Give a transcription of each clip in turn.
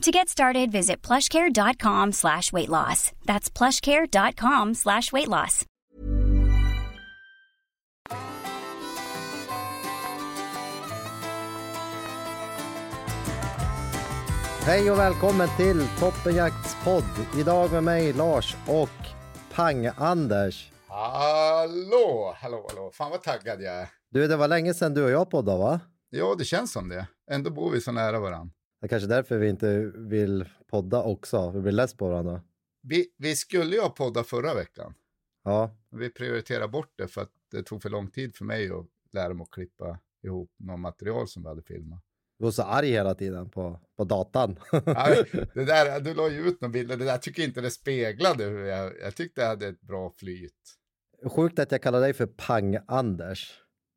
To get started, visit plushcare.com slash weight loss. That's plushcare.com slash weight loss. Hej och välkommen till Toppenjakts podd. Idag med mig Lars och Pang-Anders. Hallå, hallå, hallå. Fan vad taggad jag är. Du, det var länge sedan du och jag poddade va? Ja, det känns som det. Ändå bor vi så nära varandra. Det är kanske därför vi inte vill podda också. Vi blir less på varandra. Vi, vi skulle ju ha poddat förra veckan. Ja, Vi prioriterar bort det för att det tog för lång tid för mig att lära mig att klippa ihop något material som vi hade filmat. du var så arg hela tiden på, på datan. Nej, det där, du la ju ut några bilder, det där tycker jag inte det speglade hur jag, jag tyckte jag hade ett bra flyt. Sjukt att jag kallar dig för Pang-Anders.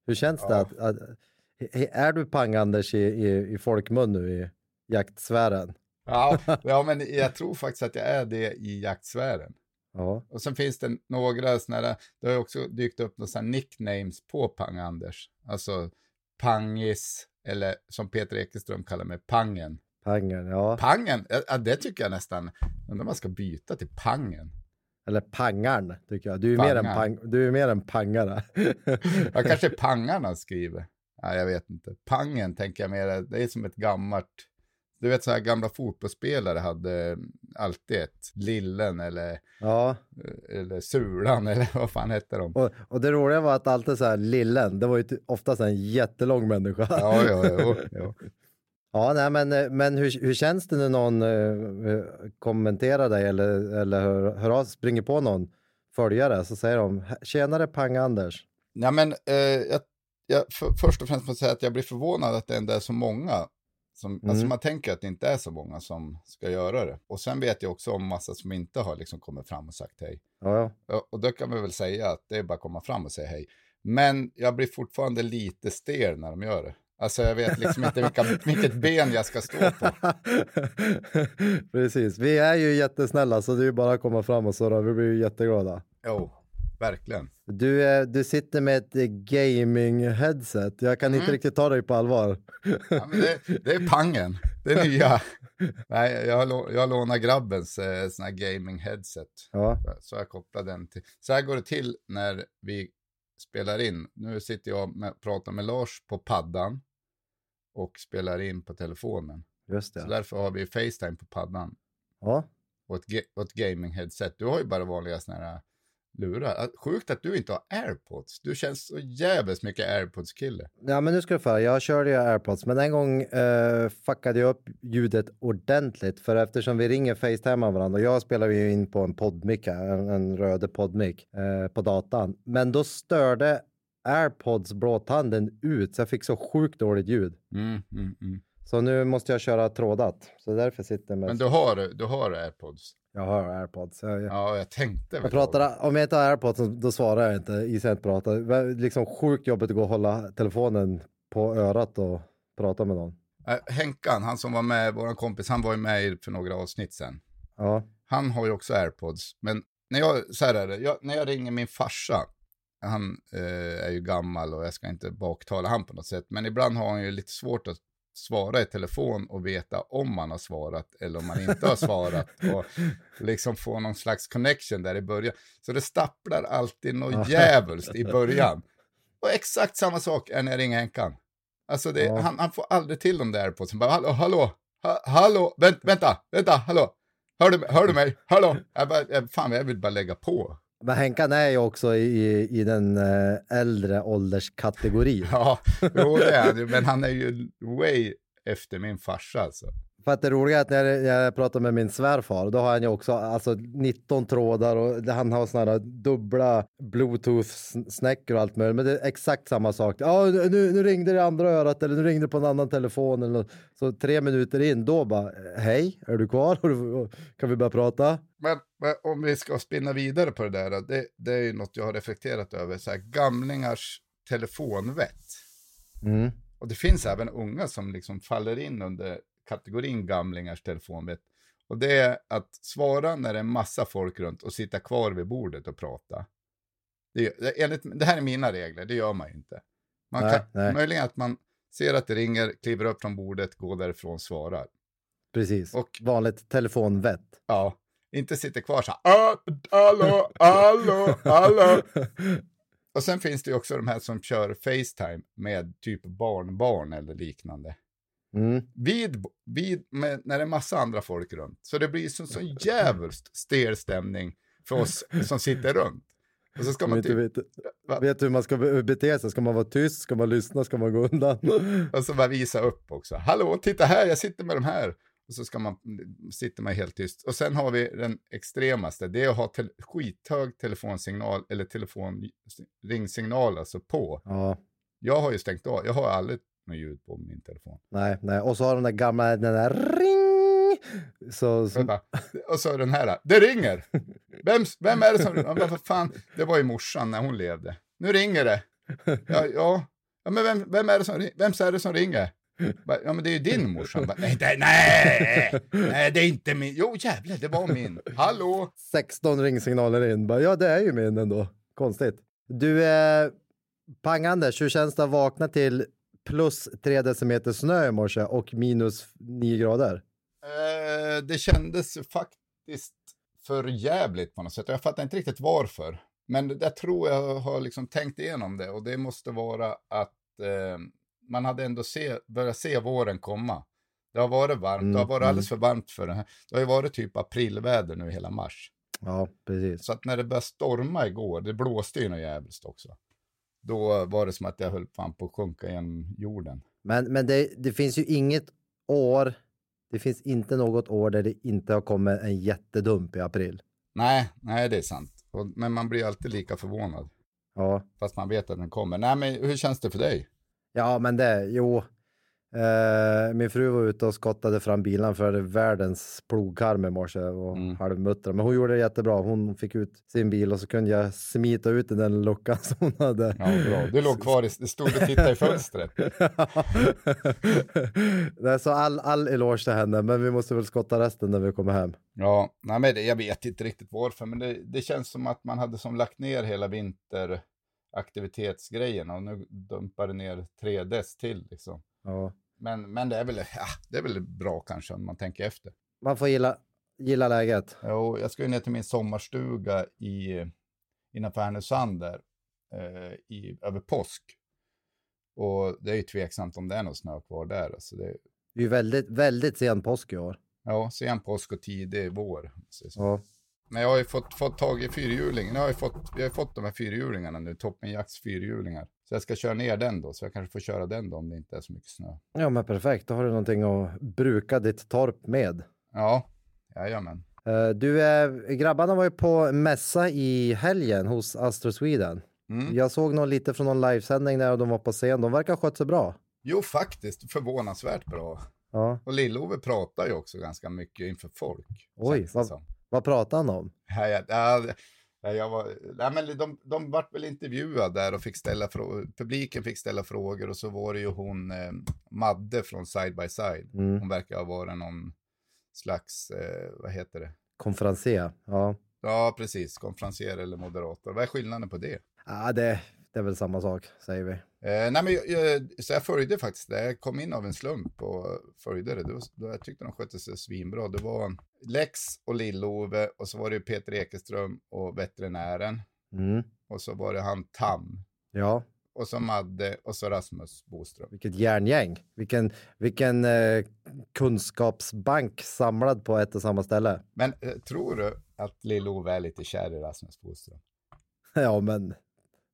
Hur känns det? Ja. Att, att, är du Pang-Anders i, i, i folkmun nu i jaktsfären? Ja, ja, men jag tror faktiskt att jag är det i jaktsfären. Ja, Och sen finns det några sådana där, det har också dykt upp några nicknames på Pang-Anders. Alltså Pangis, eller som Peter Ekeström kallar mig, Pangen. Pangen, ja. Pangen, ja, det tycker jag nästan, undrar om man ska byta till Pangen. Eller Pangarn, tycker jag. Du är, mer en, pang, du är mer en pangare. Ja, kanske Pangarna skriver. Ja, jag vet inte. Pangen tänker jag mer, det är som ett gammalt, du vet så här gamla fotbollsspelare hade alltid ett Lillen eller, ja, eller Sulan eller vad fan hette de? och, och det roliga var att alltid så här, lillen, det var ju oftast en jättelång människa. Ja, ja, ja. ja. Ja, nej, men, eh, men hur, hur känns det när någon eh, eh, kommenterar dig eller, eller hör, hör av, springer på någon följare så säger de “Tjenare Pang-Anders”. Nej, men eh, jag, jag, för, först och främst måste jag säga att jag blir förvånad att det ändå är så många. Som, Alltså Mm. man tänker att det inte är så många som ska göra det. Och sen vet jag också om massa som inte har liksom kommit fram och sagt hej. Ja, ja. Och då kan vi väl säga att det är bara att komma fram och säga hej. Men jag blir fortfarande lite stel när de gör det. Alltså jag vet liksom inte vilka, vilket ben jag ska stå på. Precis, vi är ju jättesnälla så det är ju bara att komma fram och surra, vi blir ju jätteglada. Jo, verkligen. Du, eh, du sitter med ett eh, gaming-headset, jag kan inte Mm. riktigt ta dig på allvar. Ja, det, det är pangen, det är nya. Nej, jag jag har lånat grabbens eh, sån här gaming headset. Ja, Så jag kopplar den till. Så här går det till när vi spelar in. Nu sitter jag och pratar med Lars på paddan och spelar in på telefonen. just Så det. därför har vi Facetime på paddan Ja. och ett, och ett gaming headset. Du har ju bara vanliga såna här lurar. Sjukt att du inte har airpods. Du känns så jävligt mycket airpods-kille. Ja, men nu ska du få höra. Jag körde ju airpods, men en gång eh, fuckade jag upp ljudet ordentligt. För eftersom vi ringer Facetime av varandra, och jag spelar ju in på en poddmick, här, en, en röd poddmick eh, på datan. Men då störde airpods blåtanden ut, så jag fick så sjukt dåligt ljud. Mm, mm, mm. Så nu måste jag köra trådat. Så därför sitter jag med... Men du har, du har airpods? Jag har airpods. Jag, jag, Ja, jag tänkte väl. jag pratar, om jag inte har airpods då svarar jag inte i sent prata. Liksom sjukt jobbigt att gå och hålla telefonen på örat och prata med någon. Äh, Henkan, han som var med, vår kompis, han var ju med för några avsnitt sen. Ja. Han har ju också airpods. Men när jag, så här är det, jag, när jag ringer min farsa, han eh, är ju gammal och jag ska inte baktala han på något sätt, men ibland har han ju lite svårt att svara i telefon och veta om man har svarat eller om man inte har svarat och liksom få någon slags connection där i början. Så det stapplar alltid något djävulskt i början. Och exakt samma sak är när jag ringer Henkan. Alltså det, Ja. han, han får aldrig till dem där på bara hallå, hallå, ha, hallå, vänt, vänta, vänta, hallå, hör du, hör du mig, hallå, jag bara, fan jag vill bara lägga på. Men Henkan är ju också i, i den eh, äldre ålderskategorin. Ja, jo det är han men han är ju way efter min farsa alltså. För att det roliga är att när jag, jag pratar med min svärfar, då har han ju också alltså 19 trådar och han har såna här dubbla bluetooth-snäckor och allt möjligt. Men det är exakt samma sak. Ja, nu, nu ringde det i andra örat eller nu ringde det på en annan telefon. Eller något. Så tre minuter in, då bara, hej, är du kvar? Kan vi börja prata? Men, men om vi ska spinna vidare på det där, det, det är ju något jag har reflekterat över, så här, gamlingars telefonvett. Mm. Och det finns även unga som liksom faller in under kategorin gamlingars telefonvett. Och det är att svara när det är massa folk runt och sitta kvar vid bordet och prata. Det, enligt, det här är mina regler, det gör man ju inte. Man Nej, kan, nej. Möjligen att man ser att det ringer, kliver upp från bordet, går därifrån, svarar. Precis, Och- vanligt telefonvett. Ja, inte sitter kvar så här, "Ah, hallå, hallå, hallå. Och sen finns det ju också de här som kör Facetime med typ barnbarn eller liknande. Mm. Vid, vid med, när det är massa andra folk runt. Så det blir så, så jävligt stel stämning för oss som sitter runt. Och så ska man typ, vet, vet hur man ska be- bete sig. Ska man vara tyst? Ska man lyssna? Ska man gå undan? och så bara visa upp också. Hallå, titta här, jag sitter med de här. Och så ska man, sitter man helt tyst. Och sen har vi den extremaste, det är att ha tel, skithög telefonsignal eller telefonringsignal alltså på. ja, Jag har ju stängt av, jag har aldrig något ljud på min telefon. nej, nej. Och så har de där gamla, den där ring. Så, så Vänta. Och så den här, det ringer! Vem, vem är det som, ja, vad fan, det var ju morsan när hon levde. Nu ringer det. Ja, ja. ja men vem, vem är det som, ri- vem är det som ringer? Ja men det är ju din morsa. Nej, det, nej, nej, det är inte min. Jo jävlar, det var min. Hallå? 16 ringsignaler in. Ja, det är ju min ändå. Konstigt. Du, eh, Pang Anders, hur känns det att vakna till plus 3 decimeter snö i morse och minus 9 grader? Eh, det kändes faktiskt för jävligt på något sätt. Jag fattar inte riktigt varför. Men jag tror jag har liksom tänkt igenom det och det måste vara att eh, man hade ändå se, börjat se våren komma. Det har varit varmt, det har Mm, varit alldeles för varmt för det här. Det har ju varit typ aprilväder nu hela mars. Ja, precis. Så att när det började storma igår, det blåste ju något jävligt också. Då var det som att jag höll fan på att sjunka genom jorden. Men, men det, det finns ju inget år, det finns inte något år där det inte har kommit en jättedump i april. Nej, nej det är sant. Och, men man blir alltid lika förvånad. Ja, Fast man vet att den kommer. Nej, men hur känns det för dig? ja men det, jo. Eh, min fru var ute och skottade fram bilen för världens plogkarm i morse och Mm. halvmuttra. Men hon gjorde det jättebra. Hon fick ut sin bil och så kunde jag smita ut i den luckan som hon hade. Ja, bra. Du låg kvar i, stod och tittade i fönstret. Nej, så all, all eloge till henne, men vi måste väl skotta resten när vi kommer hem. Ja, nej, men det, jag vet inte riktigt varför, men det, det känns som att man hade som lagt ner hela vinteraktivitetsgrejen och nu dumpar det ner tre dess till liksom. Ja. Men, men det, är väl, ja, det är väl bra kanske om man tänker efter. Man får gilla, gilla läget. Jo, jag ska ju ner till min sommarstuga i, innanför Härnösand där, eh, i, över påsk. Och det är ju tveksamt om det är någon snö kvar där. Alltså det, Det är ju väldigt, väldigt sen påsk i år. ja, sen påsk och tidig vår. Ja. Men jag har ju fått, fått tag i fyrhjulingen. Jag har ju fått, vi har ju fått de här fyrhjulingarna nu, Toppenjakts fyrhjulingar. Så jag ska köra ner den då, så jag kanske får köra den då om det inte är så mycket snö. ja, men perfekt. Då har du någonting att bruka ditt torp med. Ja, jajamän. Eh, Du, grabbarna var ju på mässa i helgen hos Astro Sweden. Mm. Jag såg nog lite från någon livesändning där och de var på scen. De verkar ha skött sig bra. Jo, faktiskt förvånansvärt bra. Ja. Och Lill-Ove pratar ju också ganska mycket inför folk. Oj, vad-. Vad pratar han om? Ja, ja, ja, ja, jag var, nej, men de, de vart väl intervjuade där och fick ställa frågor. Publiken fick ställa frågor och så var det ju hon eh, Madde från Side by Side. Mm. Hon verkar ha varit någon slags, eh, vad heter det? Konferencier. Ja, Ja, precis. Konferencier eller moderator. Vad är skillnaden på det? ah, det, det är väl samma sak, säger vi. Eh, nej, men jag, jag, så jag följde faktiskt det. Jag kom in av en slump och följde det. Då, då, jag tyckte de skötte sig svinbra. Det var Lex och Lill-Ove och så var det Peter Ekeström och veterinären. Mm. Och så var det han Tam. Ja, Och så Madde och så Rasmus Boström. vilket järngäng. Vilken, vilken eh, kunskapsbank samlad på ett och samma ställe. Men eh, tror du att Lill-Ove är lite kär i Rasmus Boström? Ja, men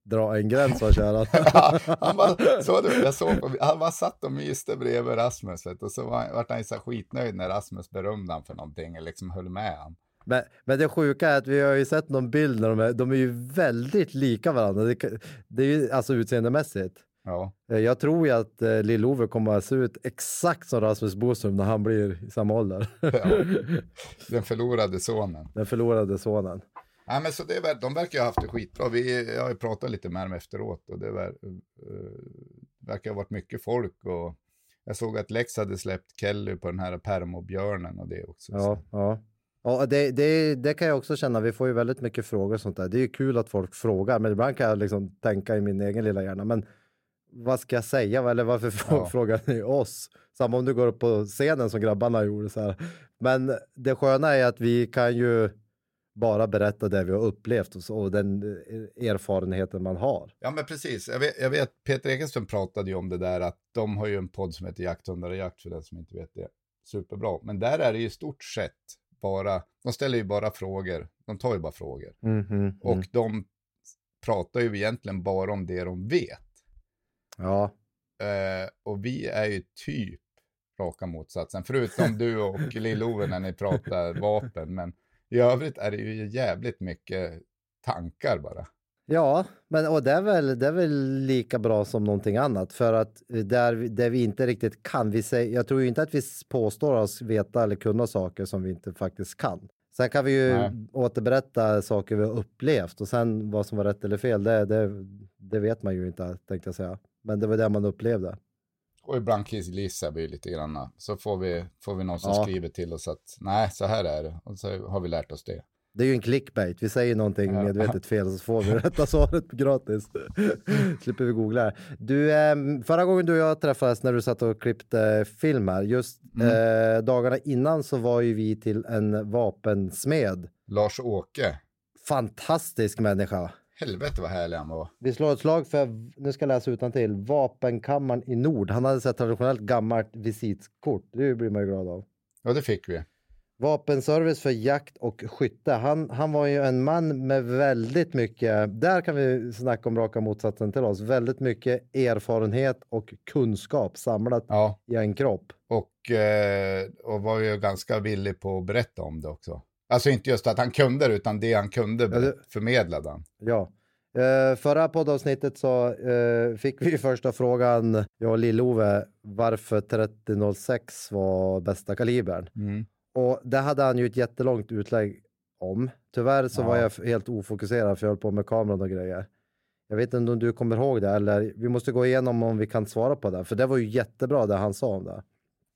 dra en gräns var kära. han bara, så du, jag såg på, han bara satt och myste bredvid Rasmus vet, och så var, vart han så skitnöjd när Rasmus berömde han för någonting och liksom höll med han. Men, men det sjuka är att vi har ju sett någon bild när de är, de är ju väldigt lika varandra. Det, det är ju alltså utseendemässigt. Ja. Eh, Jag tror ju att eh, Lill-Ove kommer att se ut exakt som Rasmus Boström när han blir i samma ålder. ja. Den förlorade sonen. Den förlorade sonen. Nej, men så det är, de verkar ha haft det skitbra. Vi, jag har ju pratat lite med dem efteråt och det ver, uh, verkar ha varit mycket folk. Och jag såg att Lex hade släppt Kelly på den här permobjörnen och det också. Ja, Så. ja. Ja, det, det, det kan jag också känna. Vi får ju väldigt mycket frågor och sånt där. Det är ju kul att folk frågar, men ibland kan jag liksom tänka i min egen lilla hjärna. Men vad ska jag säga? Eller varför Ja. frågar ni oss? Samma om du går upp på scenen som grabbarna gjorde. Så här. Men det sköna är att vi kan ju bara berätta det vi har upplevt och, och den eh, erfarenheten man har. Ja, men precis. Jag vet, jag vet, Peter Ekenström pratade ju om det där att de har ju en podd som heter Jakthundar och jakt för den som inte vet det. Superbra. Men där är det ju i stort sett bara, de ställer ju bara frågor. De tar ju bara frågor. Mhm, Och mm. de pratar ju egentligen bara om det de vet. Ja, Eh, och vi är ju typ raka motsatsen, förutom du och Lill-Ove när ni pratar vapen. Men i övrigt är det ju jävligt mycket tankar bara. Ja, men och det är, väl, det är väl lika bra som någonting annat för att där, där vi inte riktigt kan, vi säger, jag tror ju inte att vi påstår oss veta eller kunna saker som vi inte faktiskt kan. Sen kan vi ju Nej. återberätta saker vi har upplevt och sen vad som var rätt eller fel, det, det, det vet man ju inte tänkte jag säga. Men det var det man upplevde. Och ibland killgissar vi lite grann. Så får vi, får vi någon som Ja. skriver till oss att nej, så här är det. Och så har vi lärt oss det. Det är ju en clickbait. Vi säger någonting medvetet fel så får vi rätta svaret gratis. Slipper vi googla det. Du, eh, förra gången du och jag träffades när du satt och klippte film här, just eh, dagarna innan så var ju vi till en vapensmed. Lars-Åke, Fantastisk människa. Helvete vad härlig han var. Vi slår ett slag för, nu ska jag läsa utan till Vapenkammaren i Nord. Han hade sett traditionellt gammalt visitkort. Det blir man ju glad av. Ja, det fick vi. Vapenservice för jakt och skytte. Han, han var ju en man med väldigt mycket, där kan vi snacka om raka motsatsen till oss, väldigt mycket erfarenhet och kunskap samlat Ja, i en kropp. och, eh, och var ju ganska villig på att berätta om det också. Alltså inte just att han kunde det, utan det han kunde förmedlade han. Ja. Eh, förra poddavsnittet så eh, fick vi första frågan, jag och Lill-Ove, varför 3006 var bästa kalibern. Mm. Och det hade han ju ett jättelångt utlägg om. Tyvärr så Ja. var jag helt ofokuserad för jag höll på med kameran och grejer. Jag vet inte om du kommer ihåg det eller vi måste gå igenom om vi kan svara på det. För det var ju jättebra det han sa om det.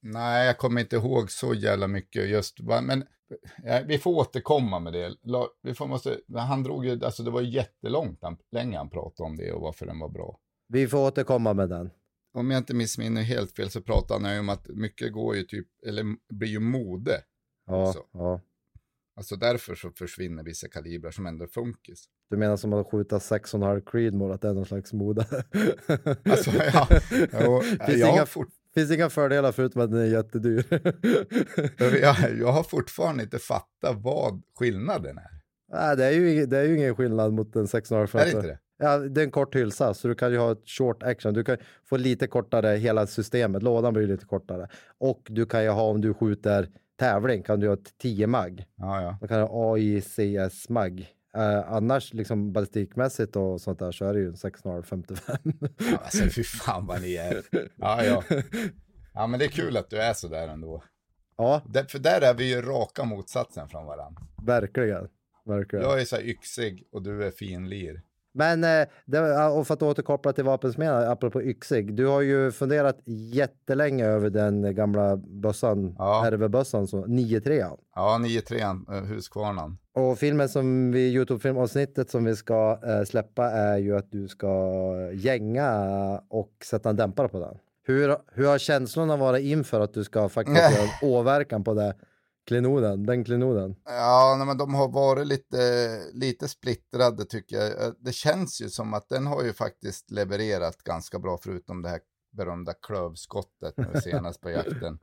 Nej, jag kommer inte ihåg så jävla mycket just, men vi får återkomma med det. Vi får, måste, han drog ju, alltså det var jättelångt, han, länge han pratade om det och varför den var bra. Vi får återkomma med den. Om jag inte missminner helt fel så pratade han ju om att mycket går ju typ, eller blir ju mode. Ja, Så. ja. Alltså därför så försvinner vissa kalibrar som ändå funkis. Du menar som att skjuta 6,5 Creedmoor, att det är någon slags mode? Alltså, ja. Jo, finns, jag, inga, fort, finns inga fördelar förutom att den är jättedyr. jag, jag har fortfarande inte fattat vad skillnaden är. Nej, det, är ju, det är ju ingen skillnad mot en 6,5 för Är att- det inte det? Ja, det är en kort hylsa, så du kan ju ha ett short action. Du kan få lite kortare hela systemet, lådan blir lite kortare. Och du kan ju ha, om du skjuter tävling, kan du ha ett 10 mag. Ja, ja. Då kan du ha AICS mag. Eh, annars liksom ballistikmässigt och sånt där så är det ju en 6,55. ja alltså fy fan vad ni är. Ja, ja. Ja, men det är kul att du är så där ändå. ja, Där, för där är vi ju raka motsatsen från varandra. verkligen. verkligen. Jag är så här yxig och du är finlir. Men eh, det, och för att återkoppla till vapensmeden, apropå yxig. Du har ju funderat jättelänge över den gamla bössan, Ja. RV-bössan, så 9-3. Ja, 9-3, uh, Huskvarnan. Och filmen som vi, Youtube-filmavsnittet som vi ska eh, släppa är ju att du ska gänga och sätta en dämpare på den. Hur, hur har känslorna varit inför att du ska faktiskt göra en åverkan på det klenoden, den klenoden? Ja, nej, men de har varit lite, lite splittrade tycker jag. Eh, Det känns ju som att den har ju faktiskt levererat ganska bra, förutom det här berömda klövskottet nu senast på jakten.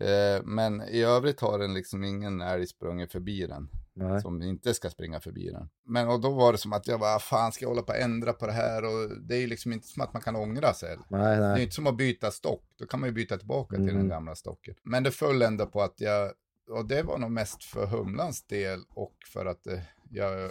Eh, men i övrigt har den liksom ingen älg sprungit förbi den. Nej. Som inte ska springa förbi den. Men och då var det som att jag bara, fan ska jag hålla på att ändra på det här? Och det är ju liksom inte som att man kan ångra sig. Nej, Det är nej. inte som att byta stock, då kan man ju byta tillbaka till den Mm. gamla stocken. Men det föll ändå på att jag, och det var nog mest för humlans del och för att eh, jag eh,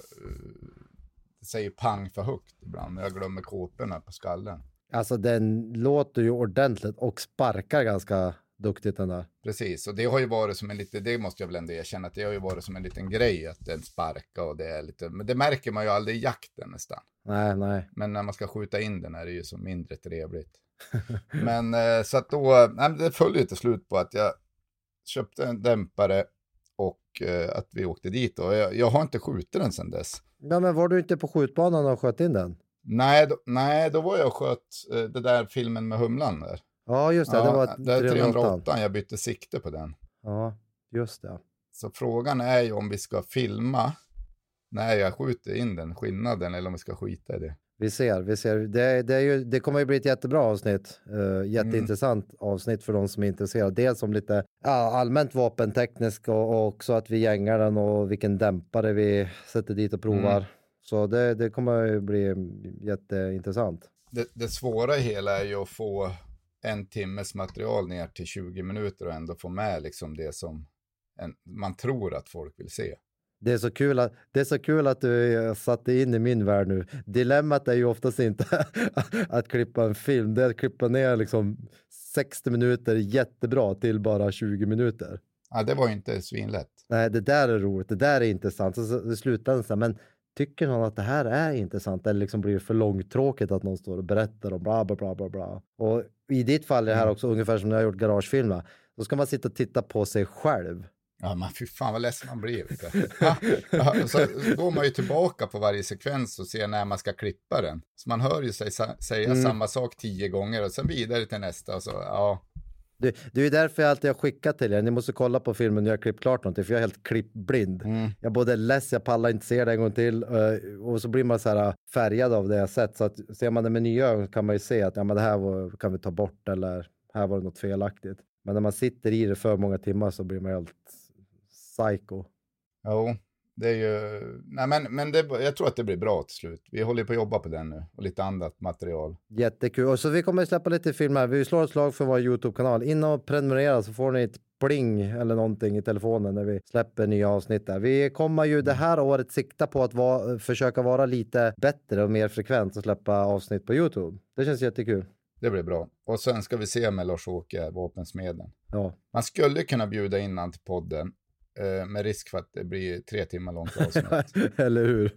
säger pang för högt ibland, när jag glömmer kåporna på skallen. Alltså den låter ju ordentligt och sparkar ganska duktigt den där. Precis, och det har ju varit som en lite, det måste jag väl ändå erkänna, att det har ju varit som en liten grej att den sparkar och det är lite, men det märker man ju aldrig i jakten nästan. Nej, nej. Men när man ska skjuta in den är det ju så mindre trevligt. men eh, så att då, nej, det föll ju till slut på att jag köpte en dämpare och eh, att vi åkte dit och jag, jag har inte skjutit den sedan dess. Ja, men var du inte på skjutbanan och sköt in den? Nej, då, nej, då var jag och sköt eh, det där filmen med humlan där. Ja, just det. ja, det var det är 308. 308, jag bytte sikte på den. Ja, just det. Så frågan är ju om vi ska filma när jag skjuter in den, skillnaden, eller om vi ska skita i det. Vi ser, vi ser. Det, det, är ju, det kommer ju bli ett jättebra avsnitt. Uh, jätteintressant avsnitt för de som är intresserade. Dels om lite ja, allmänt vapentekniskt och, och också att vi gängar den och vilken dämpare vi sätter dit och provar. Mm. Så det, det kommer ju bli jätteintressant. Det, det svåra i hela är ju att få en timmes material ner till 20 minuter och ändå få med liksom det som en, man tror att folk vill se. Det är, så kul att, det är så kul att du eh, satte in i min värld nu. Dilemmat är ju oftast inte att klippa en film, det är att klippa ner liksom 60 minuter jättebra till bara 20 minuter. Ja, det var ju inte svinlätt. Nej, det där är roligt, det där är intressant. Så, så, det slutar så men tycker någon att det här är intressant eller liksom blir det för långtråkigt att någon står och berättar om bla bla bla bla bla. Och i ditt fall är det här också ungefär som när jag har gjort garagefilmer. Då ska man sitta och titta på sig själv. Ja, men fy fan vad ledsen man blir. Ja, ja, så går man ju tillbaka på varje sekvens och ser när man ska klippa den. Så man hör ju sig sa- säga Mm. samma sak tio gånger och sen vidare till nästa. Och så, ja, Det, det är därför jag alltid har skickat till er. Ni måste kolla på filmen när jag har klippt klart någonting, för jag är helt klippblind. Mm. Jag både less, jag pallar inte se det en gång till eh, och så blir man så här färgad av det jag sett. Så att ser man det med nya ögon kan man ju se att ja, men det här var, kan vi ta bort eller här var det något felaktigt. Men när man sitter i det för många timmar så blir man helt psycho. jo, det är ju, nej men, men det, jag tror att det blir bra till slut. Vi håller på att jobba på den nu och lite annat material. Jättekul. Och så vi kommer släppa lite filmer. Vi slår ett slag för vår Youtube-kanal. In och prenumerera så får ni ett pling eller någonting i telefonen när vi släpper nya avsnitt där. Vi kommer ju det här året sikta på att vara, försöka vara lite bättre och mer frekvent och släppa avsnitt på Youtube. Det känns jättekul. Det blir bra. Och sen ska vi se med Lars-Åke, vapensmeden. Ja, Man skulle kunna bjuda in han till podden med risk för att det blir tre timmar långt avsnitt. eller hur?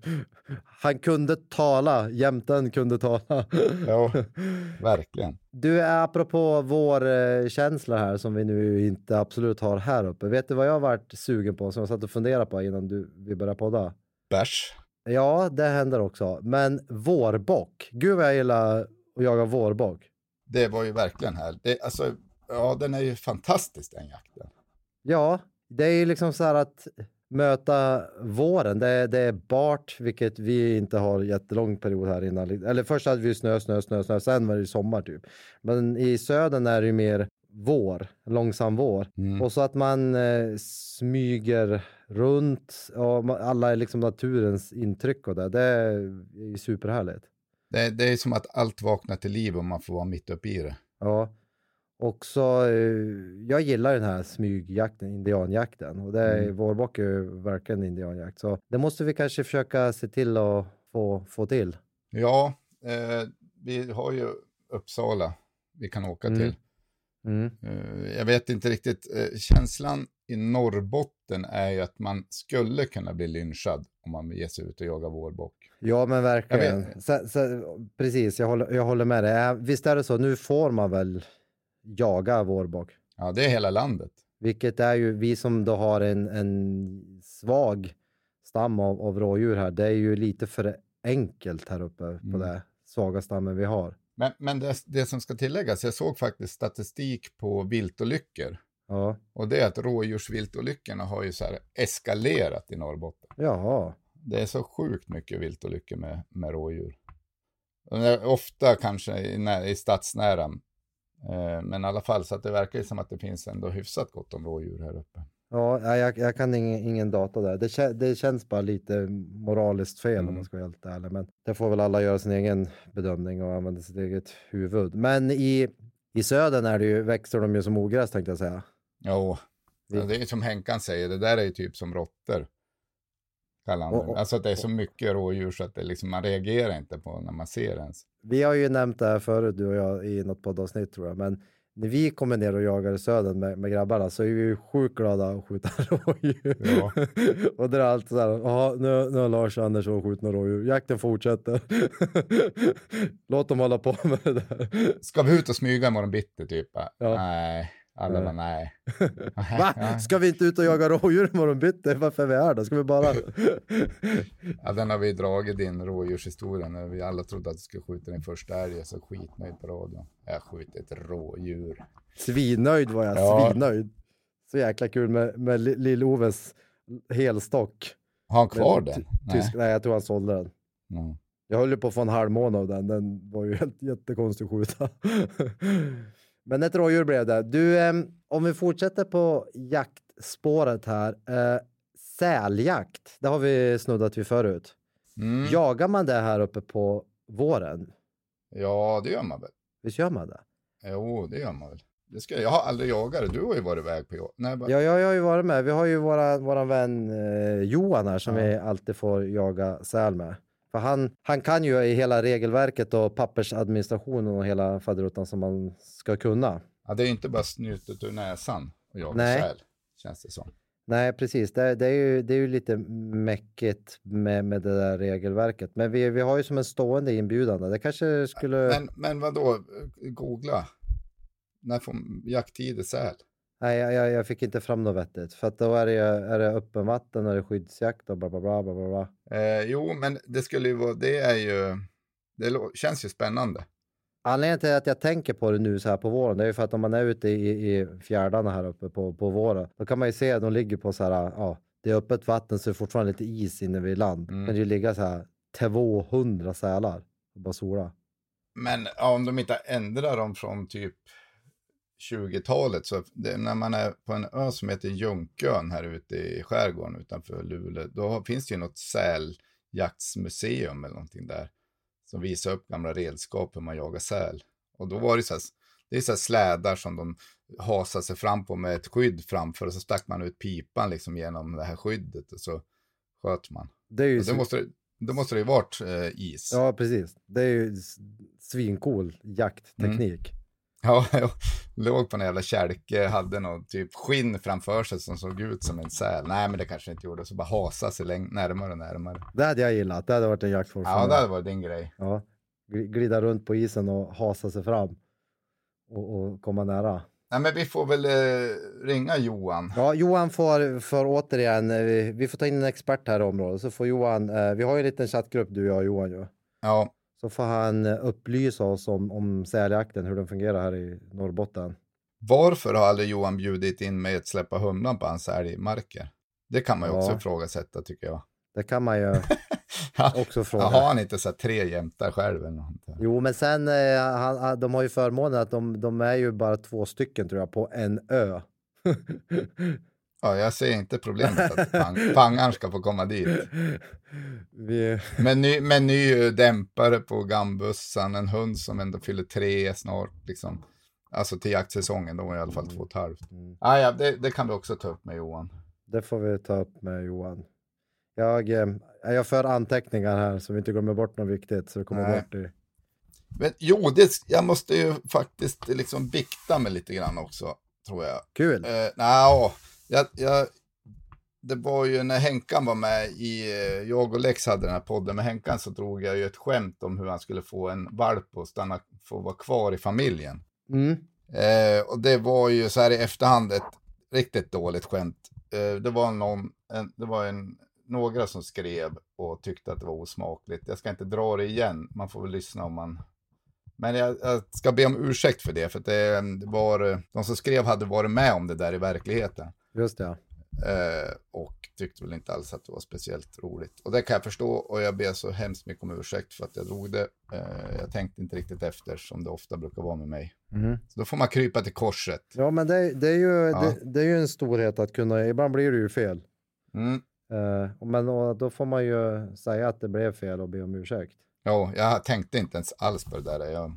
Han kunde tala, jämten kunde tala. ja, verkligen. Du, apropå vår eh, känsla här som vi nu inte absolut har här uppe. Vet du vad jag har varit sugen på som jag satt och funderade på innan du, vi började podda? Bärs. Ja, det händer också. Men vårbock. Gud vad jag gillar att jaga vårbock. Det var ju verkligen här. Det, alltså, ja, den är ju fantastisk den jakten. Ja, det är liksom så här att möta våren. Det är, det är bart, vilket vi inte har jättelång period här innan. Eller först hade vi snö, snö, snö, snö. Sen var det sommar typ. Men i södern är det ju mer vår, långsam vår. Mm. Och så att man eh, smyger runt och alla är liksom naturens intryck och det. Det är superhärligt. Det, det är som att allt vaknar till liv och man får vara mitt uppe i det. Ja. Och så, eh, jag gillar den här smygjakten, indianjakten. Och det är, Mm. vårbock är ju verkligen indianjakt. Så det måste vi kanske försöka se till att få, få till. Ja, eh, vi har ju Uppsala vi kan åka Mm. till. Mm. Eh, jag vet inte riktigt, eh, känslan i Norrbotten är ju att man skulle kunna bli lynchad om man ger sig ut och jagar vårbock. Ja, men verkligen. vet. Så, så, precis, jag håller, jag håller med dig. Äh, Visst är det så, nu får man väl jaga vårbock. Ja, det är hela landet. Vilket är ju, vi som då har en, en svag stam av, av rådjur här, det är ju lite för enkelt här uppe på Mm. det svaga stammen vi har. Men, men det, det som ska tilläggas, jag såg faktiskt statistik på viltolyckor. Ja, Och det är att rådjursviltolyckorna har ju så här eskalerat i Norrbotten. jaha. Det är så sjukt mycket viltolyckor med, med rådjur. Ofta kanske i, i stadsnära men i alla fall, så att det verkar ju som att det finns ändå hyfsat gott om rådjur här uppe. Ja, jag, jag kan ingen, ingen data där. Det, det känns bara lite moraliskt fel om Mm. man ska vara helt ärlig. Men det får väl alla göra sin egen bedömning och använda sitt eget huvud. Men i, i södern är det ju, växer de ju som ogräs tänkte jag säga. Jo, ja, det är som Henkan säger, det där är ju typ som råttor. Kallar han det. Alltså att det är så mycket rådjur så att det liksom, man reagerar inte på när man ser ens. Vi har ju nämnt det här förut, du och jag, i något poddavsnitt tror jag. Men när vi kommer ner och jagar i södern med, med grabbarna så är vi ju sjukt glada att skjuta rådjur. Ja. och det är alltid så här, "Jaha, nu, nu har Lars och Anders skjutit några rådjur. Jakten fortsätter. Låt dem hålla på med det där. Ska vi ut och smyga imorgon bitti typ? Ja. Nej, alla Nej. bara nej. Va? Ska vi inte ut och jaga rådjur imorgon bitti? Varför är vi här då? Ska vi bara... Ja, den har vi dragit din rådjurshistoria när vi alla trodde att vi skulle skjuta din första älg. Jag så skitnöjd på radion. Jag har skjutit ett rådjur. Svinnöjd var jag, Ja. svinnöjd. Så jäkla kul med, med Li- Lill-Oves helstock. Har han kvar den? ty- Tysk, nej, jag tror han sålde den. Mm. Jag höll ju på att få en halv månad av den. Den var ju helt jättekonstig att skjuta. Men ett rådjur blev det. Du, em, om vi fortsätter på jaktspåret här. Eh, säljakt, det har vi snuddat vid förut. Mm. Jagar man det här uppe på våren? Ja, det gör man väl. Visst gör man det? Jo, det gör man väl. Det ska, jag har aldrig jagat det. Du har ju varit iväg på jakt. Nej, bara, Ja, jag, jag har ju varit med. Vi har ju våra, våran vän eh, Johan här som Ja. vi alltid får jaga säl med. För han, han kan ju i hela regelverket och pappersadministrationen och hela faderuttan som man ska kunna. ja, det är ju inte bara snutet ur näsan och jaga Nej. säl. Känns det som. Nej, precis. Det, det, är, ju, det är ju lite mäckigt med, med det där regelverket. Men vi, vi har ju som en stående inbjudan. Det kanske skulle... Men, men vadå? Googla. När får jakttider säl? Nej, jag, jag, fick inte fram något vettigt. För att då är det, är det öppen vatten och det är skyddsjakt och bla bla bla. bla, bla. Eh, jo, men det skulle ju vara, det är ju, det känns ju spännande. Anledningen till att jag tänker på det nu så här på våren, det är ju för att om man är ute i, i fjärdarna här uppe på, på våren, då kan man ju se att de ligger på så här, ja, det är öppet vatten så det är fortfarande lite is inne vid land. Mm. Men det ligga så här 200 sälar och bara sola. Men ja, om de inte ändrar dem från typ 20-talet, så det, när man är på en ö som heter Junkön här ute i skärgården utanför Luleå, då finns det ju något säljaktsmuseum eller någonting där. Som visar upp gamla redskap hur man jagar säl. Och då var det så här, det är så här slädar som de hasar sig fram på med ett skydd framför och så stack man ut pipan liksom genom det här skyddet och så sköt man. Det är ju... Det måste, då måste det ju varit eh, is. Ja, precis. Det är ju svincool jaktteknik. Ja, jag låg på en jävla kälke, hade någon typ skinn framför sig som såg ut som en säl. Nej, men det kanske inte gjorde. Så bara hasa sig närmare och närmare. Det hade jag gillat. Det hade varit en jaktform Ja, det hade varit din grej. Ja, gl- glida runt på isen och hasa sig fram och, och komma nära. Nej, men vi får väl eh, ringa Johan. Ja, Johan får, får återigen, eh, vi, vi får ta in en expert här i området, så får Johan, eh, vi har ju en liten chattgrupp du, jag och Johan ju. Ja, Så får han eh, upplysa oss om, om säljakten, hur den fungerar här i Norrbotten. varför har aldrig Johan bjudit in mig att släppa humlan på hans älgmarker? Det kan man ju också Ja. ifrågasätta tycker jag. Det kan man ju också fråga. Har han inte så tre jämtar själv eller något? Jo, men sen, eh, han- de har ju förmånen att de, de är ju bara två stycken tror jag, på en ö. Ja, jag ser inte problemet att pang, pangaren ska få komma dit. vi, Med ny, med ny dämpare på gambussan, en hund som ändå fyller tre snart. Liksom. Alltså till jaktsäsongen, då var i alla fall två och ett halvt. Mm. Ah, ja, det, det kan du också ta upp med Johan. det får vi ta upp med Johan. Jag, eh, jag för anteckningar här så vi inte glömmer bort något viktigt. Så det kommer Nej. bort i... Men jo, det, jag måste ju faktiskt liksom bikta mig lite grann också, tror jag. Kul! Eh, jag, jag, det var ju när Henkan var med i, eh, jag och Lex hade den här podden med Henkan så drog jag ju ett skämt om hur han skulle få en valp och stanna, få vara kvar i familjen. Mm. Eh, och det var ju så här i efterhand ett riktigt dåligt skämt. Eh, det var någon, en, det var en, några som skrev och tyckte att det var osmakligt. Jag ska inte dra det igen, man får väl lyssna om man... Men jag, jag ska be om ursäkt för det, för det, det var, de som skrev hade varit med om det där i verkligheten. Just det. Eh, och tyckte väl inte alls att det var speciellt roligt. Och det kan jag förstå och jag ber så hemskt mycket om ursäkt för att jag drog det. Eh, jag tänkte inte riktigt efter som det ofta brukar vara med mig. Mhm. Så då får man krypa till korset. Ja, men det, det, är ju, Ja. det, det är ju en storhet att kunna, ibland blir det ju fel. Mm. Eh, men då får man ju säga att det blev fel och be om ursäkt. Ja, jag tänkte inte ens alls på det där. Jag...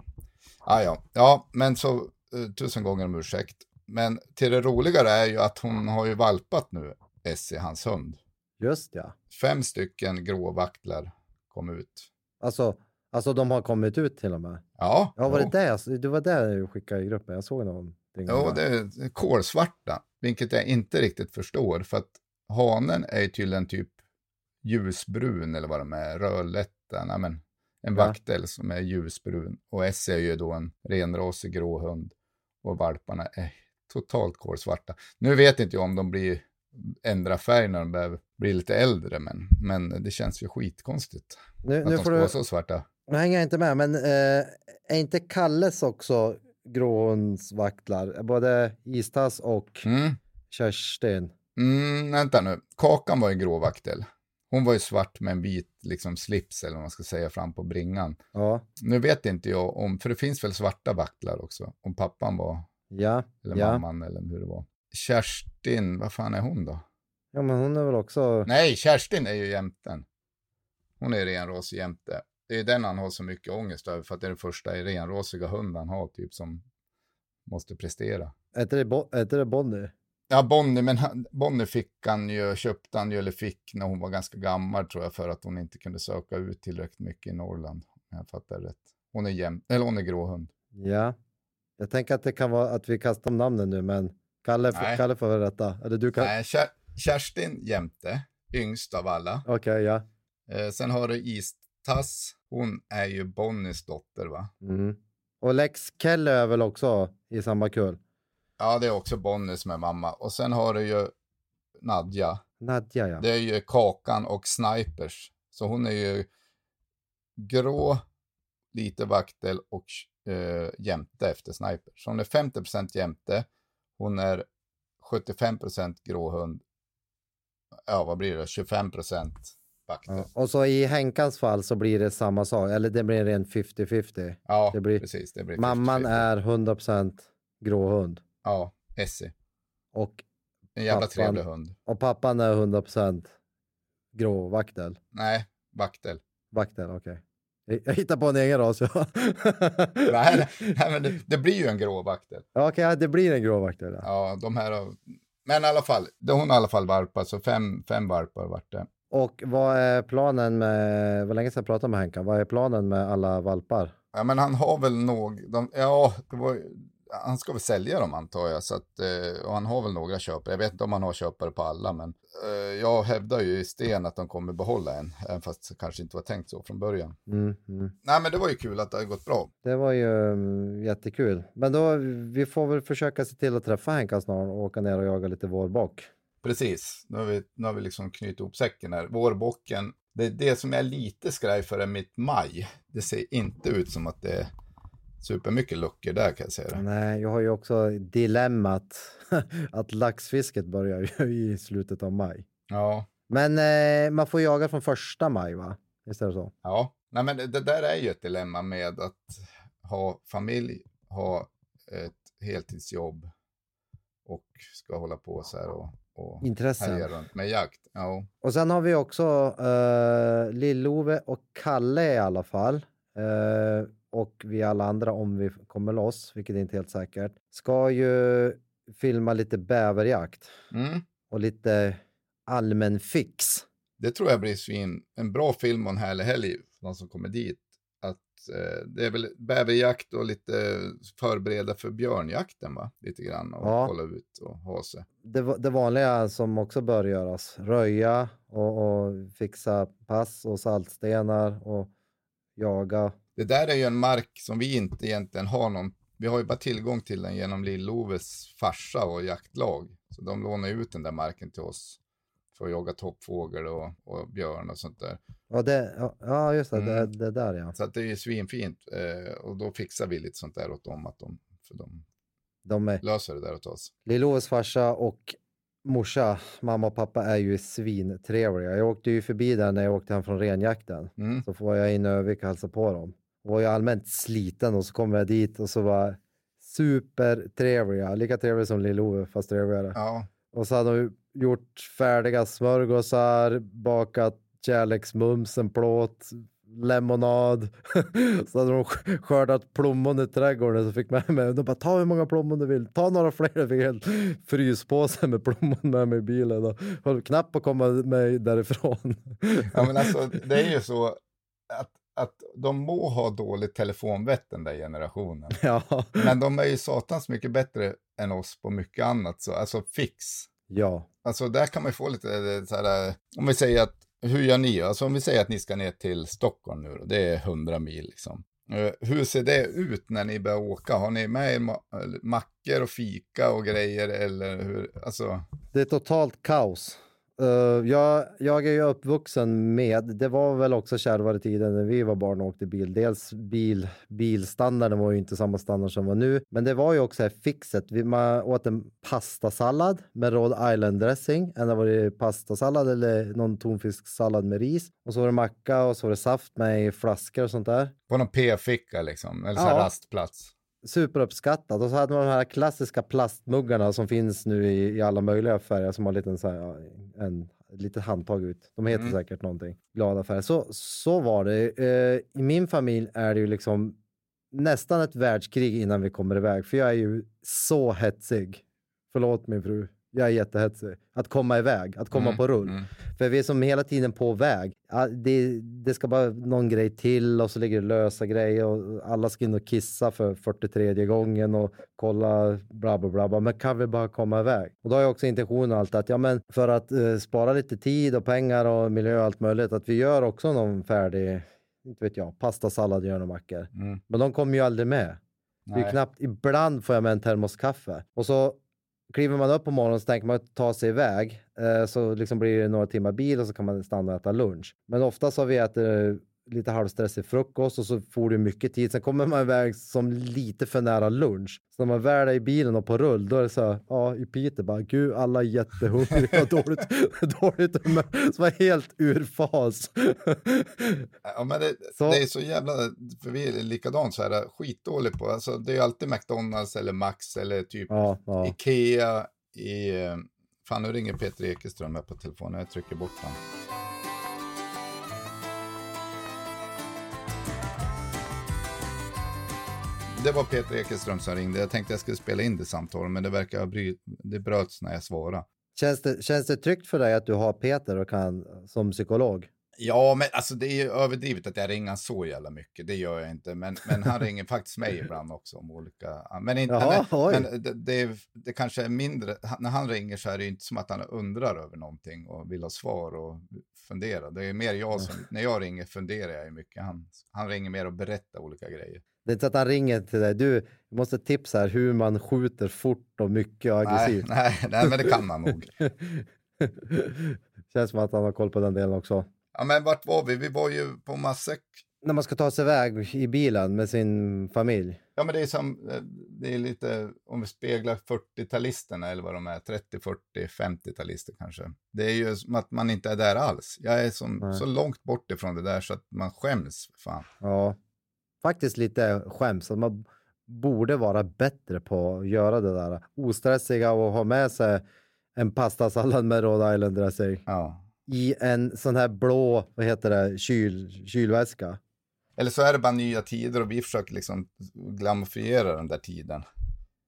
Ah, ja. ja, men så eh, tusen gånger om ursäkt. Men till det roligare är ju att hon har ju valpat nu, Essie, hans hund. Just ja. Fem stycken gråvaktlar kom ut. Alltså, alltså de har kommit ut till och med. Ja, Ja, var jo. det jag- Det var det du skickade i gruppen. Jag såg om Jo, det är kolsvarta, vilket jag inte riktigt förstår. För att hanen är ju tydligen typ ljusbrun eller vad de är, rödlätta, nej men en Ja. vaktel som är ljusbrun. Och S är ju då en renrasig grå hund. Och valparna är totalt kolsvarta. Nu vet inte jag om de blir ändra färg när de börjar bli lite äldre, men, men det känns ju skitkonstigt Nu, att nu de får ska du, vara så svarta. nu hänger jag inte med, men eh, är inte Kalles också gråhundsvaktlar? Både Istass och Mm. Kerstin. Mm, vänta nu. Kakan var ju gråvaktel. Hon var ju svart med en vit liksom, slips eller vad man ska säga fram på bringan. Ja, Nu vet inte jag om, för det finns väl svarta vaktlar också, om pappan var, ja, eller ja. mamman eller hur det var. Kerstin, vad fan är hon då? Ja, men hon är väl också... Nej, Kerstin är ju jämten. Hon är renrasig jämte. Det är den han har så mycket ångest över, för att det är den första renrasiga hunden han har, typ, som måste prestera. Inte det, Bo- det Bonnie? Ja, Bonnie, men han, Bonnie fick han ju, köpte han ju, eller fick när hon var ganska gammal tror jag, för att hon inte kunde söka ut tillräckligt mycket i Norrland. Om jag fattar rätt. Hon är jäm, eller hon är gråhund. Ja. Jag tänker att det kan vara att vi kastar om namnen nu, men Kalle, Nej. Kalle får väl rätta. Eller du kan... Nej, Ker, Kerstin jämte, yngst av alla. Okej, ja. Eh, sen har du Istass, hon är ju Bonnies dotter va? Mm. Och Lex Kelle är väl också i samma kull? Ja, det är också Bonnie som är mamma. Och sen har du ju Nadja. Nadja, ja. Det är ju Kakan och Snipers. Så hon är ju grå, lite vaktel och eh, jämte efter Sniper. Så hon är 50% jämte. Hon är 75% gråhund. Ja, vad blir det? 25% vaktel. ja. Ja, Och så i Henkans fall så blir det samma sak, eller det blir rent 50-50. det blir- precis. Det blir Mamman 50-50. är 100% gråhund. Ja, Essie. Och, En jävla Pappan. trevlig hund. och pappan är 100% gråvaktel. Nej, vaktel. Vaktel, okej. Jag- Jag hittar på en egen ras. Nej, nej, men det, det blir ju en grå vaktel. Ja, ja, det blir en gråvaktel. Ja. Ja, de här. Men i alla fall, hon har i alla fall valpat, så fem, fem valpar vart det. Och vad är planen med, vad länge sedan jag pratade med Henkan, vad är planen med alla valpar? Ja, men han har väl nog, de, ja, var, han ska väl sälja dem antar jag, så att, eh, och han har väl några köpare. Jag vet inte om han har köpare på alla, men jag hävdar ju i sten att de kommer behålla en, även fast det kanske inte var tänkt så från början. Mm, mm. Nej, men det var ju kul att det har gått bra. Det var ju mm, jättekul. Men då, vi får väl försöka se till att träffa Henkan snart och åka ner och jaga lite vårbock. Precis, nu har vi, nu har vi liksom knutit ihop säcken här. Vårbocken, det, det som jag är lite skraj för är mitt maj. Det ser inte ut som att det är supermycket luckor där kan jag säga. Nej, jag har ju också dilemmat att laxfisket börjar i slutet av maj. Ja, Men eh, man får jaga från första maj, va? Visst är det så? ja. Nej, men det, det där är ju ett dilemma med att ha familj, ha ett heltidsjobb och ska hålla på så här och, och härja Intressen. runt med jakt. Ja, Och sen har vi också eh, Lill-Ove och Kalle i alla fall. Eh, och vi alla andra om vi kommer loss, vilket är inte helt säkert, ska ju filma lite bäverjakt mm. och lite allmän fix. Det tror jag blir svin, en bra film och en härlig helg för de som kommer dit. Att eh, det är väl bäverjakt och lite förbereda för björnjakten va? Lite grann och Ja. kolla ut och ha sig. Det, det vanliga som också bör göras, röja och, och fixa pass och saltstenar och jaga. Det där är ju en mark som vi inte egentligen har någon, vi har ju bara tillgång till den genom Lill-Oves farsa och jaktlag. Så de lånar ut den där marken till oss för att jaga toppfågel och, och björn och sånt där. Ja, det, ja, just det, det, Mm. det där ja. Så att det är ju svinfint eh, och då fixar vi lite sånt där åt dem, att de, för de De är löser det där åt oss. Lill-Oves farsa och morsa, mamma och pappa är ju svintrevliga. Jag åkte ju förbi där när jag åkte hem från renjakten. Mm. Så får jag in i Övik och hälsa på dem. Var ju allmänt sliten och så kom jag dit och så var supertrevliga. Lika trevliga som Lill-Ove fast trevligare. Ja. Och så hade de gjort färdiga smörgåsar, bakat kärleksmums, en plåt, lemonad. så hade de sk- skördat plommon i trädgården så fick med mig. De bara ta hur många plommon du vill, ta några fler. Jag fick helt fryspåse med plommon med mig i bilen och höll knappt på att komma mig därifrån. ja, men alltså det är ju så att, att de må ha dåligt telefonvett den där generationen. ja. Men de är ju satans mycket bättre än oss på mycket annat. Så, alltså fix. ja. Alltså där kan man ju få lite eh, så här, eh, om vi säger att, hur gör ni? Alltså om vi säger att ni ska ner till Stockholm nu då, det är 100 mil liksom. Eh, Hur ser det ut när ni börjar åka? Har ni med er ma- mackor och fika och grejer eller hur? Alltså, Det är totalt kaos. Eh, jag, jag är ju uppvuxen med, det var väl också kärvare tider när vi var barn och åkte bil. Dels bil, bilstandarden var ju inte samma standard som var nu, men det var ju också här fixet. Vi, man åt en pastasallad med Rhode Island dressing, det var det pastasallad eller någon tonfisksallad med ris. Och så var det macka och så var det saft med i flaskor och sånt där. på någon p-ficka liksom, eller så Ja. rastplats. Superuppskattat. Och så hade man de här klassiska plastmuggarna som finns nu i, i alla möjliga färger som har en liten så här, en, litet handtag ut. De heter Mm. säkert någonting. Glada färger. Så, så var det. Eh, I min familj är det ju liksom nästan ett världskrig innan vi kommer iväg. För jag är ju så hetsig. Förlåt min fru. Jag är jättehetsig. Att komma iväg, att komma Mm, på rull. mm. För vi är som hela tiden på väg. Det, det ska bara någon grej till och så ligger det lösa grejer och alla ska in och kissa för 43 gången och kolla bla bla bla. Men kan vi bara komma iväg? Och då har jag också intentionen alltid att ja, men för att eh, spara lite tid och pengar och miljö och allt möjligt att vi gör också någon färdig, inte vet jag, pasta, sallad, gör och mackor. Mm. Men de kommer ju aldrig med. Det är knappt, ibland får jag med en termos kaffe. Och så kliver man upp på morgonen så tänker man att ta sig iväg. Eh, så liksom blir det några timmar bil och så kan man stanna och äta lunch. Men oftast har vi ätit lite halvstressig frukost och så får det mycket tid. Sen kommer man iväg som lite för nära lunch. Så när man väl är i bilen och på rull, då är det så här, ja i Piteå bara, gud alla är jättehungriga och dåligt, dåligt humör. Så var helt ur fas. Ja, men det, Så- det är så jävla, för vi är likadant så här, skitdålig på, alltså det är alltid McDonalds eller Max eller typ ja, ja. Ikea i, eh, fan nu ringer Peter Ekeström här på telefonen, jag trycker bort honom. Det var Peter Ekeström som ringde. Jag tänkte jag skulle spela in det samtalet, men det verkar bry- det bröts när jag svarade. Känns, det, känns det tryggt för dig att du har Peter och kan som psykolog? Ja, men alltså det är ju överdrivet att jag ringer så jävla mycket. Det gör jag inte. Men, men han ringer faktiskt mig ibland också om olika... Men, inte, Jaha, oj. men det, det, det kanske är mindre... När han ringer så är det inte som att han undrar över någonting och vill ha svar och fundera. Det är mer jag som... När jag ringer funderar jag mycket. Han, han ringer mer och berättar olika grejer. Det är inte att han ringer till dig. Du, måste tipsa här hur man skjuter fort och mycket och Nej, aggressivt. nej, nej, men det kan man nog. Känns som att han har koll på den delen också. Ja, men vart var vi? Vi var ju på Massäck. När man ska ta sig iväg i bilen med sin familj. Ja, men det är som, eh, det är lite, om vi speglar 40-talisterna eller vad de är, 30, 40, 50-talister kanske. Det är ju som att man inte är där alls. Jag är som, Nej. så långt bort ifrån det där så att man skäms. Fan. Ja, faktiskt lite skäms. Att man borde vara bättre på att göra det där. Ostressiga och ha med sig en pastasallad med Rhode Island dressing Ja. i en sån här blå, vad heter det, kyl, kylväska. Eller så är det bara nya tider och vi försöker liksom glorifiera den där tiden.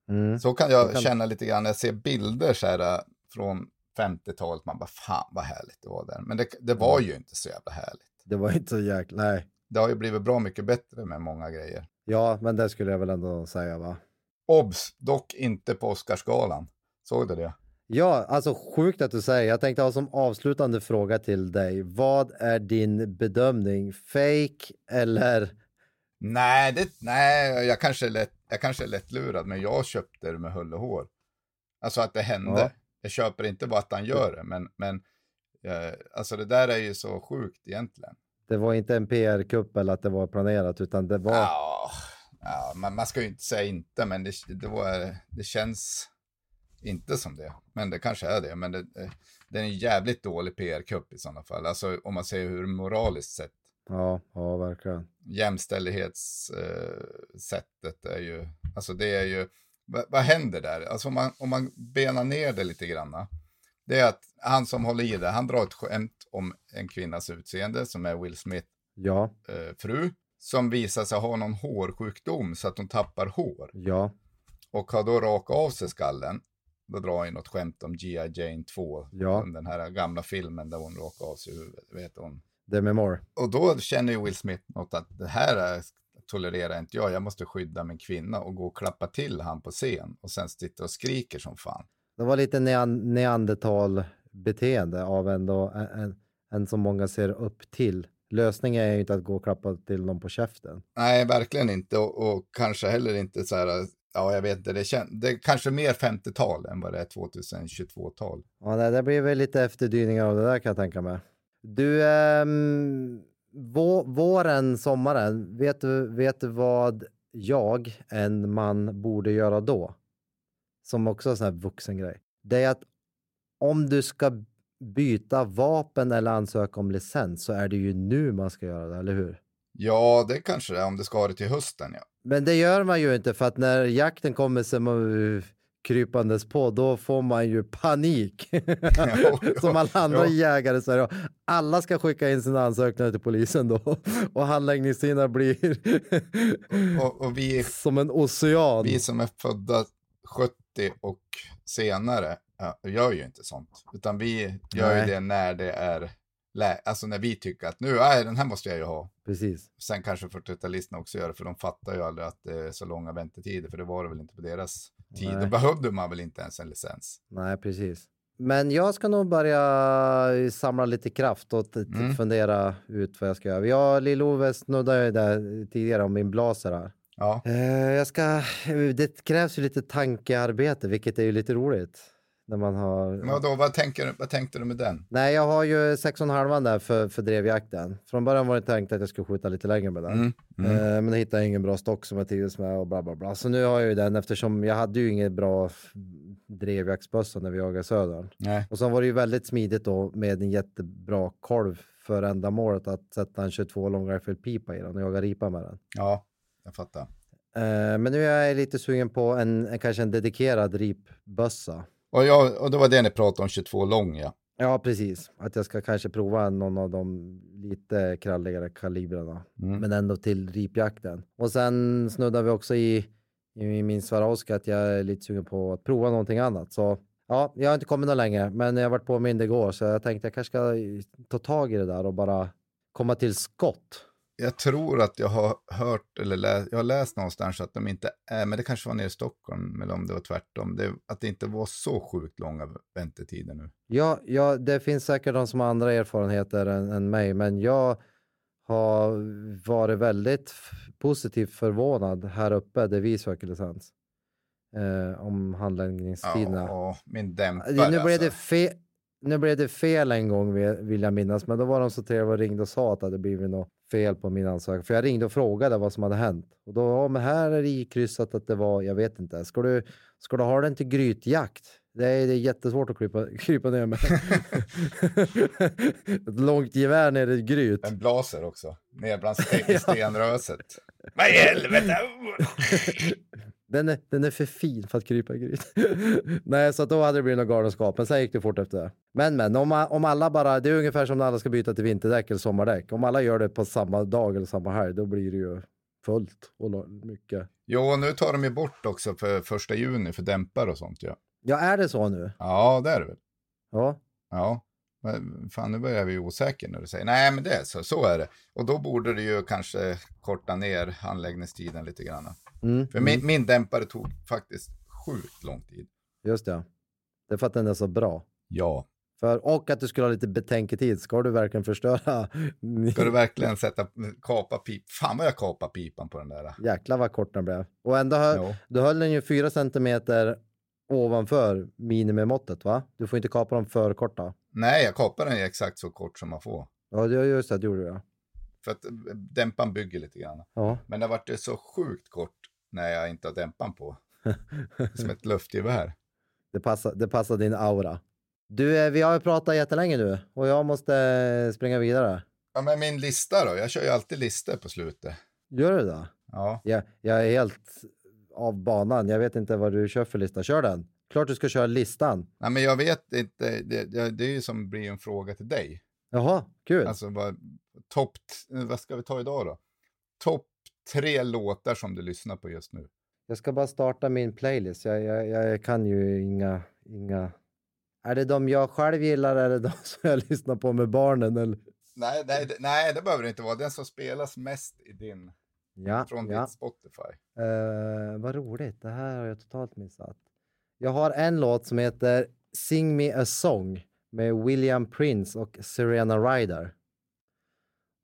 Mm. Så kan jag Så kan- känna lite grann när jag ser bilder så här äh, från 50-talet. Man bara, fan vad härligt det var där. Men det, det var ju inte så jävla härligt. Det var inte så jäkla, nej. Det har ju blivit bra mycket bättre med många grejer. Ja, men det skulle jag väl ändå säga va. Obs, dock inte på Oscarsgalan. Såg du det? Ja, alltså sjukt att du säger. Jag tänkte ha som avslutande fråga till dig. Vad är din bedömning? Fake eller? Nej, det, nej jag, kanske är lätt, jag kanske är lättlurad, men jag köpte det med hull och hår. Alltså att det hände. Ja. Jag köper inte bara att han gör det, men, men eh, alltså det där är ju så sjukt egentligen. Det var inte en PR-kupp eller att det var planerat, utan det var... Ja, ja man, man ska ju inte säga inte, men det, det, var, det känns... inte som det. Men det kanske är det. Men det, det är en jävligt dålig PR-kupp i sådana fall. Alltså om man säger hur moraliskt sett. Ja, ja verkligen. Jämställdhetssättet är ju, alltså det är ju, vad, vad händer där? Alltså om man, om man benar ner det lite granna. Det är att han som håller i det, han drar ett skämt om en kvinnas utseende som är Will Smith Ja, eh, fru. Som visar sig ha någon hårsjukdom så att hon tappar hår. ja, Och har då rakat av sig skallen. Då drar han något skämt om G.I. Jane 2. Ja. Den här gamla filmen där hon rakar av sig huvudet. Vet hon. Demi Moore. Och då känner ju Will Smith något att det här är, tolererar inte jag. Jag måste skydda min kvinna och gå och klappa till han på scen. Och sen sitta och skriker som fan. Det var lite nean neandertal-beteende av ändå en, en, en som många ser upp till. Lösningen är ju inte att gå och klappa till någon på käften. Nej, verkligen inte. Och, och kanske heller inte så här, ja jag vet inte, det, kän- det är kanske mer 50-tal än vad det är 2022-tal. Ja, det, det blir väl lite efterdyningar av det där kan jag tänka mig. Du, vå, våren, sommaren, vet du, vet du vad jag, en man, borde göra då? Som också är en sån här vuxen grej. Det är att om du ska byta vapen eller ansöka om licens så är det ju nu man ska göra det, eller hur? Ja, det kanske det är om det ska ha det till hösten, ja. Men det gör man ju inte för att när jakten kommer som uh, krypandes på, då får man ju panik. Jo, jo, som alla andra jo. jägare så är det, alla ska skicka in sina ansökningar till polisen då och handläggningstiderna blir Och, och vi, som en ocean. vi som är födda 70 och senare ja, gör ju inte sånt. Utan vi gör Nej. ju det när det är, alltså när vi tycker att nu, nej, den här måste jag ju ha. Precis. Sen kanske 40-talisterna också gör det, för de fattar ju aldrig att det är så långa väntetider, för det var det väl inte på deras tid. Nej. Då behövde man väl inte ens en licens. Nej, precis. Men jag ska nog börja samla lite kraft och Mm. fundera ut vad jag ska göra. Jag, Lill-Ove snuddade ju där tidigare om min blaser här. Ja, Eh, jag ska, det krävs ju lite tankearbete, vilket är ju lite roligt. När man har... men vad, tänker, vad tänkte du med den? Nej, jag har ju 6,5 där för, för drevjakten. Från början var det tänkt att jag skulle skjuta lite längre med den. Mm. Mm. Eh, men jag hittade ingen bra stock som jag trivdes med och bla bla bla. Så nu har jag ju den eftersom jag hade ju inget bra drevjaktsbössa när vi jagade södern. Nej. Och sen var det ju väldigt smidigt då med en jättebra kolv för ändamålet att sätta en 22 long rifle pipa i den och jaga ripa med den. Ja, jag fattar. Eh, men nu är jag lite sugen på en, kanske en dedikerad ripbössa. Och, jag, och det var det ni pratade om, 22 lång ja. Ja, precis. Att jag ska kanske prova någon av de lite kralligare kalibrarna. Mm. Men ändå till ripjakten. Och sen snuddar vi också i, i min Swarovski att jag är lite sugen på att prova någonting annat. Så ja, jag har inte kommit någon längre, men jag har varit påmind igår så jag tänkte jag kanske ska ta tag i det där och bara komma till skott. Jag tror att jag har hört, eller lä, jag har läst någonstans att de inte är, men det kanske var nere i Stockholm, eller om det var tvärtom, det, att det inte var så sjukt långa väntetider nu. Ja, ja, det finns säkert de som har andra erfarenheter än, än mig, men jag har varit väldigt positivt förvånad här uppe där vi söker licens. Eh, om handläggningstiderna. Ja, min dämpare nu, blev det alltså. fe- nu blev det fel en gång vill jag minnas, men då var de så trevliga och ringde och sa att det hade blivit något fel på min ansökan. För jag ringde och frågade vad som hade hänt. Och då, ja men här är det ikryssat att det var, jag vet inte, ska du, ska du ha den till grytjakt? Det är, det är jättesvårt att krypa, krypa ner med. Ett långt gevär ner i ett gryt. En blaser också, ner bland sten, stenröset. Vad i helvete! Den är, den är för fin för att krypa i gryt. Nej, så då hade det blivit någon galenskap. Men sen gick det fort efter det. Men men, om, om alla bara, det är ungefär som när alla ska byta till vinterdäck eller sommardäck. Om alla gör det på samma dag eller samma helg, då blir det ju fullt och mycket. Jo, nu tar de ju bort också för första juni för dämpare och sånt ja. Ja, är det så nu? Ja, det är det väl. Ja, Ja, men fan nu börjar bli osäker när du säger nej men det är så, så är det. Och då borde du ju kanske korta ner handläggningstiden lite grann. Mm, För mm, min, min dämpare tog faktiskt sjukt lång tid. just det. Det är för att den är så bra. Ja. För, och att du skulle ha lite betänketid. Ska du verkligen förstöra? Ska du verkligen sätta, kapa pip? Fan vad jag kapar pipan på den där. Jäklar vad kort den blev. Och ändå hö- Jo. Då höll den ju fyra centimeter ovanför minimimåttet va? Du får inte kapa dem för korta. Nej, jag kapar den exakt så kort som man får. Ja, just det, det gjorde du ja. För att eh, dämpan bygger lite grann. Ja, Men det vart ju så sjukt kort när jag inte har dämpan på. Som ett luftgevär. Det passar, det passar din aura. Du, eh, vi har ju pratat jättelänge nu och jag måste eh, springa vidare. Ja, men min lista då? Jag kör ju alltid listor på slutet. Gör du det? Ja. Jag, jag är helt av banan. Jag vet inte vad du kör för lista. Kör den. Klart du ska köra listan. Nej, men jag vet inte. Det, det, det är ju som blir en fråga till dig. Jaha, kul. Alltså, vad, topp, vad ska vi ta idag då? Topp tre låtar som du lyssnar på just nu. Jag ska bara starta min playlist. Jag, jag, jag kan ju inga, inga... Är det de jag själv gillar eller de som jag lyssnar på med barnen? Eller? Nej, nej, nej, det behöver det inte vara. Den som spelas mest i din, Ja, från ja. ditt Spotify. Eh, vad roligt, det här har jag totalt missat. Jag har en låt som heter Sing Me A Song med William Prince och Serena Ryder.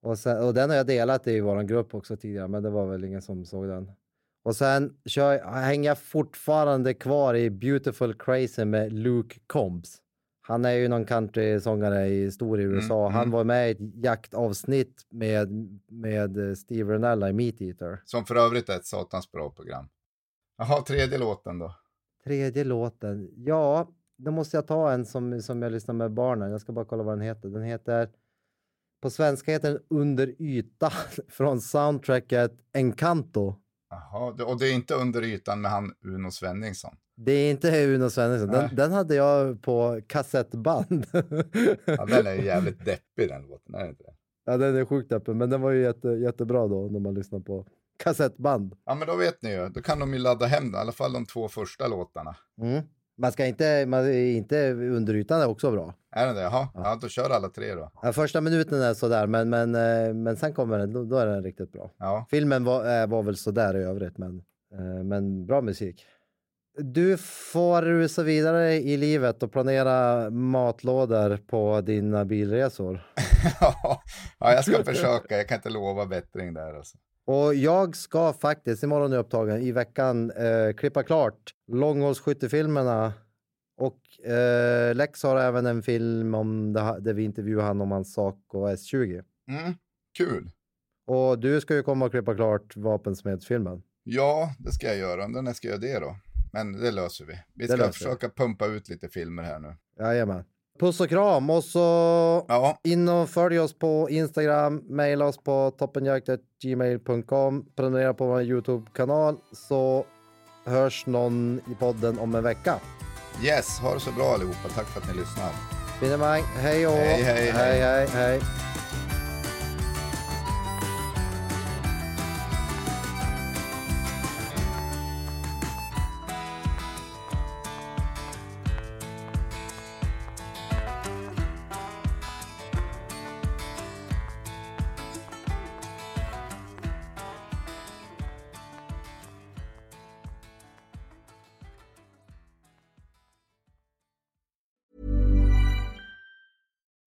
Och, sen, och den har jag delat i vår grupp också tidigare, men det var väl ingen som såg den. Och sen kör, hänger jag fortfarande kvar i Beautiful Crazy med Luke Combs. Han är ju någon countrysångare i stor i USA. mm. Han var med i ett jaktavsnitt med, med Steve Rinella i Meat Eater. Som för övrigt är ett satans bra program. Jaha, tredje låten då. Tredje låten. Ja, då måste jag ta en som, som jag lyssnar med barnen. Jag ska bara kolla vad den heter. Den heter... På svenska heter den Under ytan från soundtracket Encanto. Jaha, och det är inte under ytan med han Uno Svenningsson. Det är inte Uno Svenningsson. Den, den hade jag på kassettband. Ja, den är ju jävligt deppig den låten, är inte det? ja, den är sjukt öppen, men den var ju jätte, jättebra då när man lyssnar på kassettband. Ja, men då vet ni ju. Då kan de ju ladda hem den, i alla fall de två första låtarna. Mm. Man ska inte, man inte under ytan är också bra. Är den det? Jaha, ja. då kör alla tre då. Ja, första minuten är sådär, men, men, eh, men sen kommer den, då, då är den riktigt bra. Ja, Filmen var, eh, var väl sådär i övrigt, men, eh, men bra musik. Du får rusa vidare i livet och planera matlådor på dina bilresor. ja, jag ska försöka. Jag kan inte lova bättring där alltså. Och jag ska faktiskt, imorgon är jag upptagen, i veckan eh, klippa klart långhållsskyttefilmerna. Och eh, Lex har även en film om det, där vi intervjuar han om hans Saco S20. Mm, kul. Och du ska ju komma och klippa klart Vapensmedsfilmen. Ja, det ska jag göra. Undrar när jag ska göra det då? Men det löser vi. Vi ska vi. försöka pumpa ut lite filmer här nu. Jajamän. Puss och kram och så Ja, in och följ oss på Instagram, mejla oss på toppenjakt.gmail.com, prenumerera på vår Youtube-kanal så hörs någon i podden om en vecka. yes, ha det så bra allihopa. Tack för att ni lyssnar. Finemang, hej och Hej, hej, hej. hej, hej, hej.